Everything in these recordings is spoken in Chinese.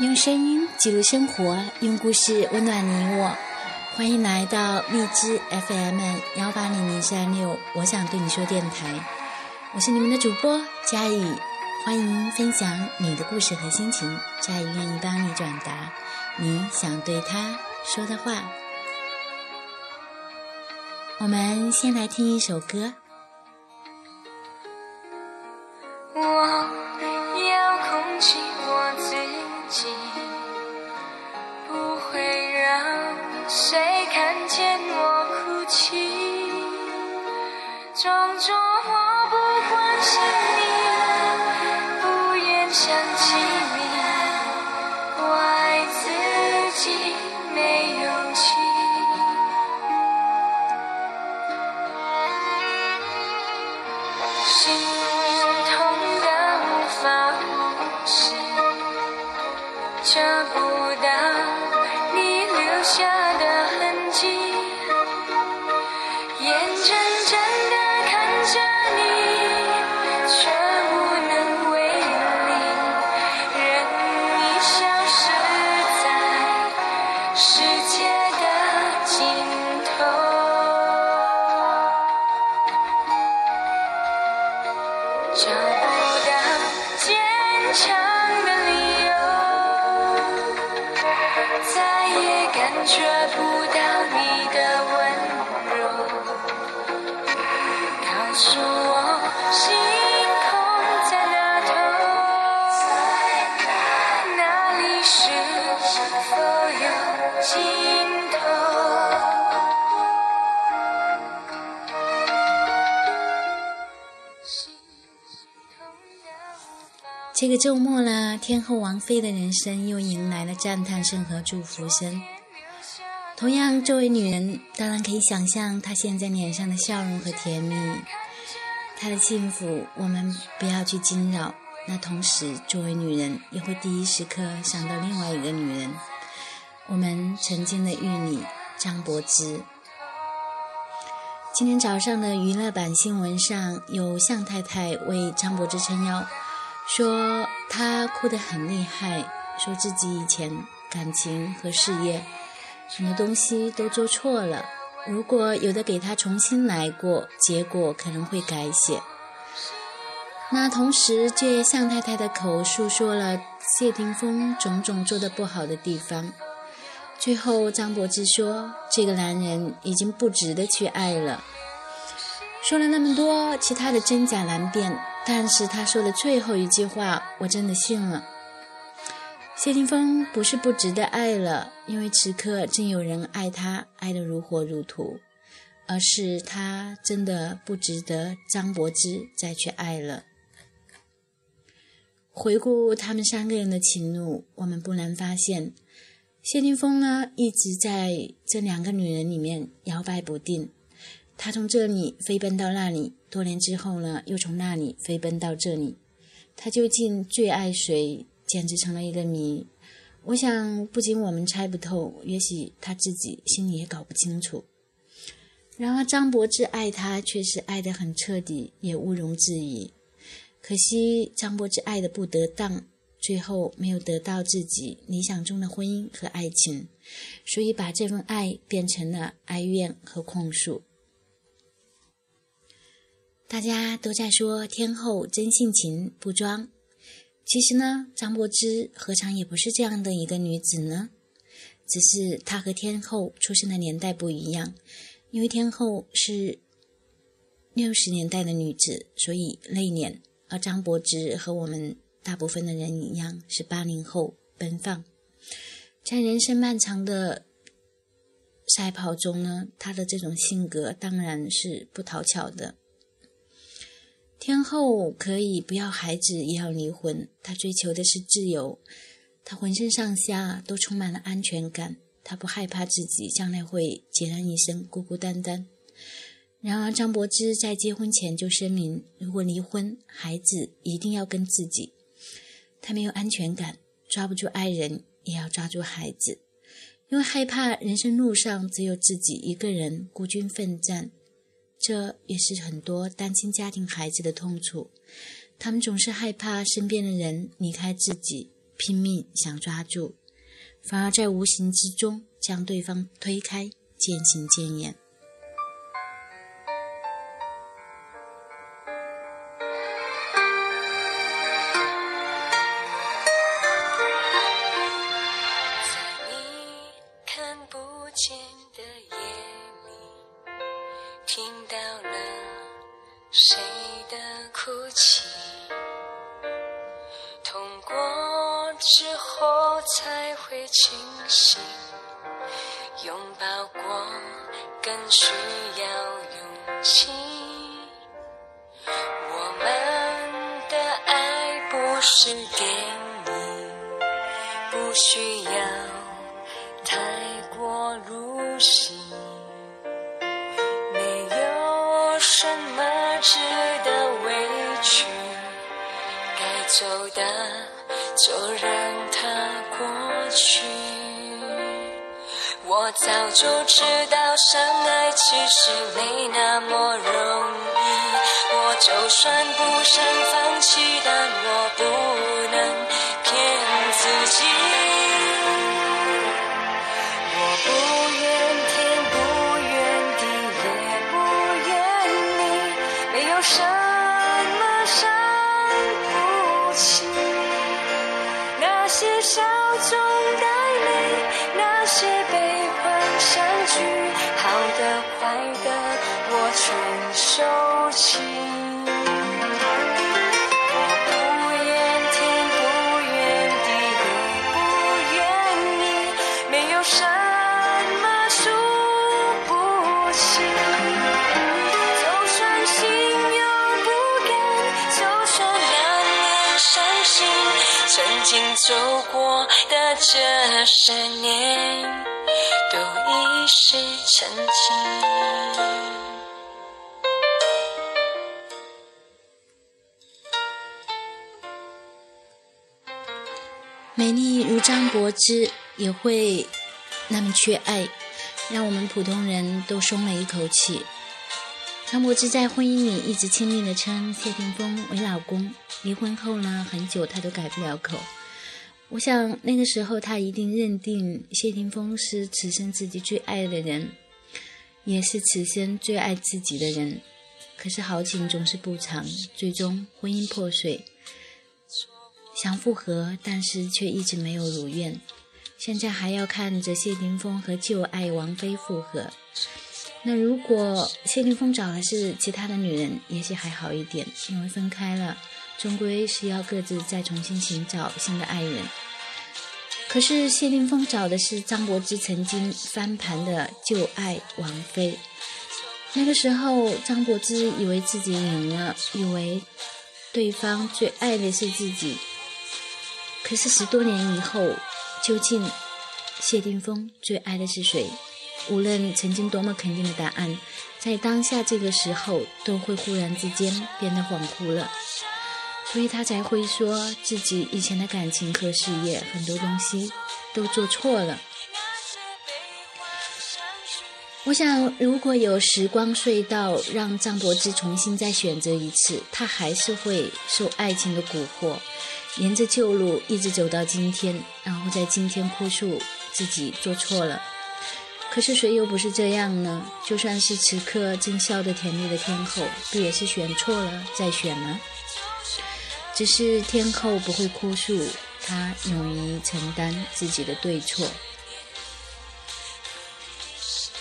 用声音记录生活，用故事温暖你我。欢迎来到荔枝 FM 幺八零零三六，我想对你说电台，我是你们的主播佳宇，欢迎分享你的故事和心情，佳宇愿意帮你转达你想对他说的话。我们先来听一首歌。我己，找不到你留下的痕迹，眼睁睁地看着你，却无能为力，任你消失在世界的尽头。找不到坚强感觉不到你的温柔。告诉我，星空在哪头？哪里是否有尽头？心痛的无法这个周末了，天后王菲的人生又迎来了赞叹声和祝福声。同样，作为女人，当然可以想象她现在脸上的笑容和甜蜜，她的幸福，我们不要去惊扰。那同时，作为女人，也会第一时刻想到另外一个女人，我们曾经的玉女张柏芝。今天早上的娱乐版新闻上有向太太为张柏芝撑腰，说她哭得很厉害，说自己以前感情和事业很多东西都做错了，如果有的给他重新来过，结果可能会改写。那同时借向太太的口述说了谢霆锋种种做的不好的地方。最后，张柏芝说：“这个男人已经不值得去爱了。”说了那么多，其他的真假难辨，但是他说的最后一句话，我真的信了。谢霆锋不是不值得爱了，因为此刻正有人爱他，爱得如火如荼，而是他真的不值得张柏芝再去爱了。回顾他们三个人的情路，我们不难发现。谢霆锋呢，一直在这两个女人里面摇摆不定。他从这里飞奔到那里，多年之后呢，又从那里飞奔到这里。他究竟最爱谁，简直成了一个谜。我想，不仅我们猜不透，也许他自己心里也搞不清楚。然而，张柏芝爱他，却是爱得很彻底，也毋庸置疑。可惜，张柏芝爱的不得当。最后没有得到自己理想中的婚姻和爱情，所以把这份爱变成了哀怨和控诉。大家都在说天后真性情不装，其实呢，张柏芝何尝也不是这样的一个女子呢？只是她和天后出生的年代不一样，因为天后是六十年代的女子，所以内敛，而张柏芝和我们。大部分的人一样是八零后奔放，在人生漫长的赛跑中呢，他的这种性格当然是不讨巧的。天后可以不要孩子也要离婚，她追求的是自由，她浑身上下都充满了安全感，她不害怕自己将来会孑然一身、孤孤单单。然而，张柏芝在结婚前就声明，如果离婚，孩子一定要跟自己。他没有安全感，抓不住爱人，也要抓住孩子，因为害怕人生路上只有自己一个人孤军奋战。这也是很多单亲家庭孩子的痛处，他们总是害怕身边的人离开自己，拼命想抓住，反而在无形之中将对方推开，渐行渐远。谁的哭泣？痛过之后才会清醒，拥抱过更需要勇气。我们的爱不是电影。不需要太过入戏，值得委屈，该走的就让它过去。我早就知道相爱其实没那么容易，我就算不想放弃，但我不能骗自己。我不什么伤不起。那些笑中带泪，那些悲欢相聚，好的坏的我全收起。曾经走过的这十年，都已是曾经。美丽如张柏芝也会那么缺爱，让我们普通人都松了一口气。张柏芝在婚姻里一直亲密的称谢霆锋为老公，离婚后呢，很久他都改不了口。我想那个时候他一定认定谢霆锋是此生自己最爱的人，也是此生最爱自己的人。可是好景总是不长，最终婚姻破碎。想复合，但是却一直没有如愿。现在还要看着谢霆锋和旧爱王菲复合。那如果谢霆锋找的是其他的女人，也许还好一点，因为分开了，终归是要各自再重新寻找新的爱人。可是谢霆锋找的是张柏芝曾经翻盘的旧爱王菲。那个时候，张柏芝以为自己赢了，以为对方最爱的是自己。可是十多年以后，究竟谢霆锋最爱的是谁？无论曾经多么肯定的答案，在当下这个时候，都会忽然之间变得恍惚了。所以他才会说自己以前的感情和事业很多东西都做错了。我想，如果有时光隧道让张柏芝重新再选择一次，她还是会受爱情的蛊惑，沿着旧路一直走到今天，然后在今天哭诉自己做错了。可是谁又不是这样呢？就算是此刻正笑得甜蜜的天后，不也是选错了再选吗？只是天后不会哭诉，她勇于承担自己的对错。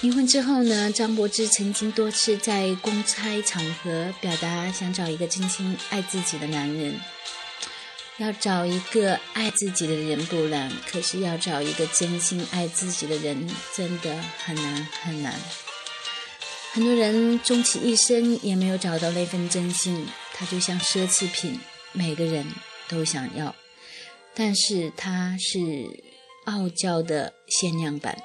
离婚之后呢，张柏芝曾经多次在公开场合表达想找一个真心爱自己的男人。要找一个爱自己的人不难，可是要找一个真心爱自己的人真的很难很难。很多人终其一生也没有找到那份真心，它就像奢侈品，每个人都想要，但是它是傲娇的限量版。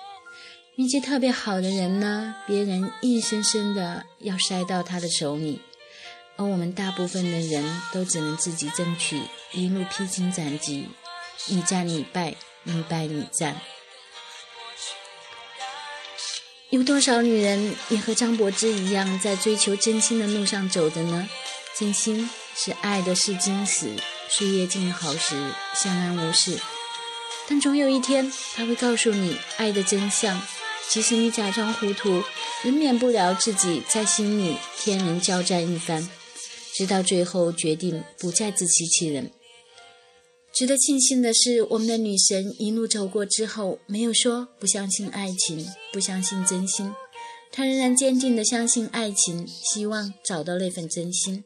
运气特别好的人呢，别人硬生生的要塞到他的手里，而我们大部分的人都只能自己争取，一路披荆斩棘，你战你败，你败你战。有多少女人也和张柏芝一样，在追求真心的路上走着呢？真心是爱的试金石，岁月静好时相安无事，但总有一天他会告诉你爱的真相。即使你假装糊涂，也免不了自己在心里天人交战一番，直到最后决定不再自欺欺人。值得庆幸的是，我们的女神一路走过之后，没有说不相信爱情，不相信真心，她仍然坚定地相信爱情，希望找到那份真心。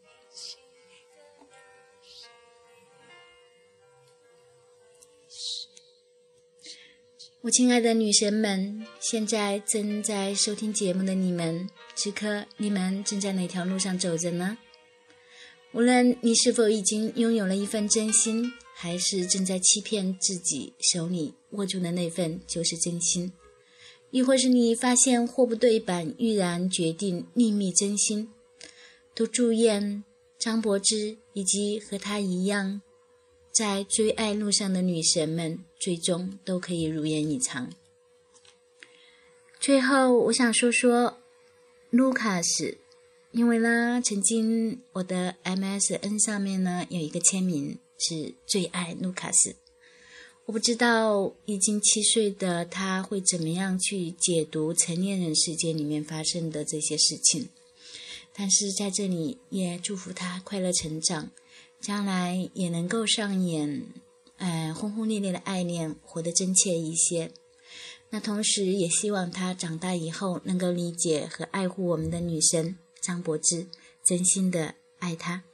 我亲爱的女神们，现在正在收听节目的你们，此刻你们正在哪条路上走着呢？无论你是否已经拥有了一份真心，还是正在欺骗自己，手里握住的那份就是真心；亦或是你发现货不对版，毅然决定另觅真心，都祝愿张柏芝以及和他一样。在追爱路上的女神们，最终都可以如愿以偿。最后，我想说说卢卡斯，因为呢，曾经我的 MSN 上面呢有一个签名是“最爱卢卡斯”，我不知道已经七岁的他会怎么样去解读成年人世界里面发生的这些事情，但是在这里也祝福他快乐成长。将来也能够上演，呃，轰轰烈烈的爱恋，活得真切一些。那同时也希望他长大以后能够理解和爱护我们的女神张柏芝，真心的爱她。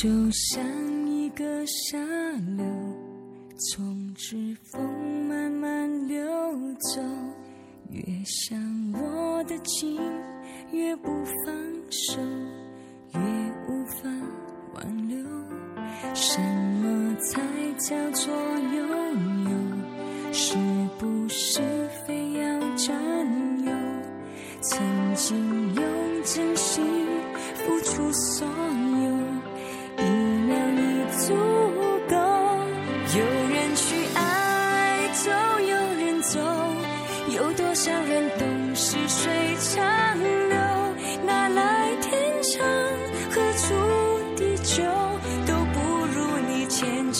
就像一个沙流，从指缝慢慢流走，越想握得紧，越不放手，越无法挽留。什么才叫做拥有？是不是非要占有？曾经用真心付出所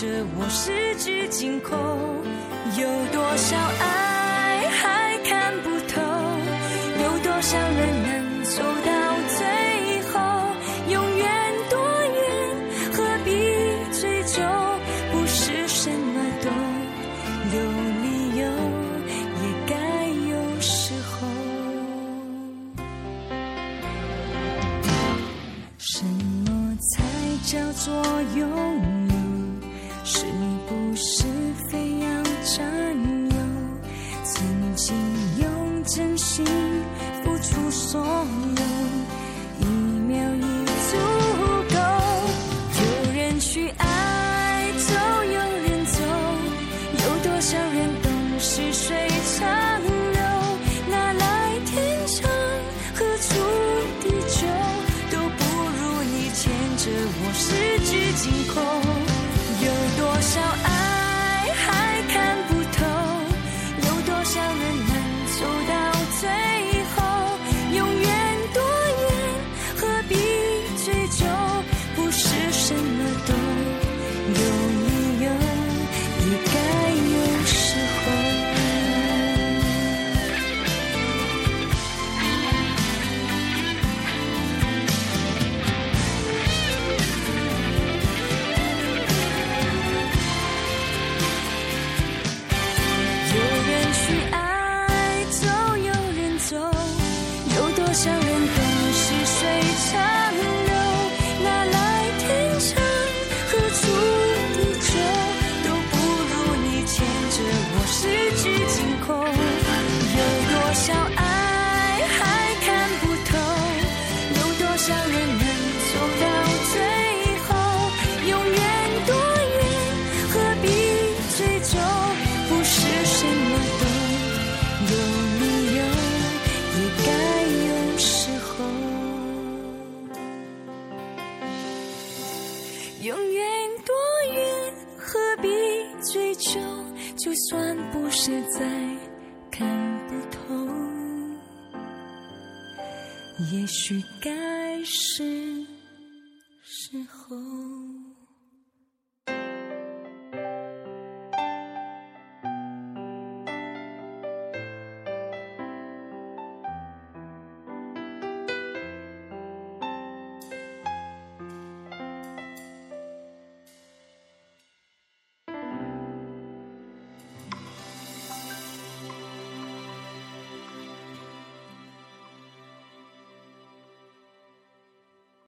着我十指紧扣，有多少爱还看不透，有多少人能走到最后，永远多远，何必追究，不是什么都有理由，也该有时候。什么才叫做拥有？是不是非要占有？曾经用真心付出所有，一秒已足够。有人去爱，就有人走。有多少人懂细水长流？哪来天长？何处地久？都不如你牵着我。十指紧扣，有多少爱许该是时候。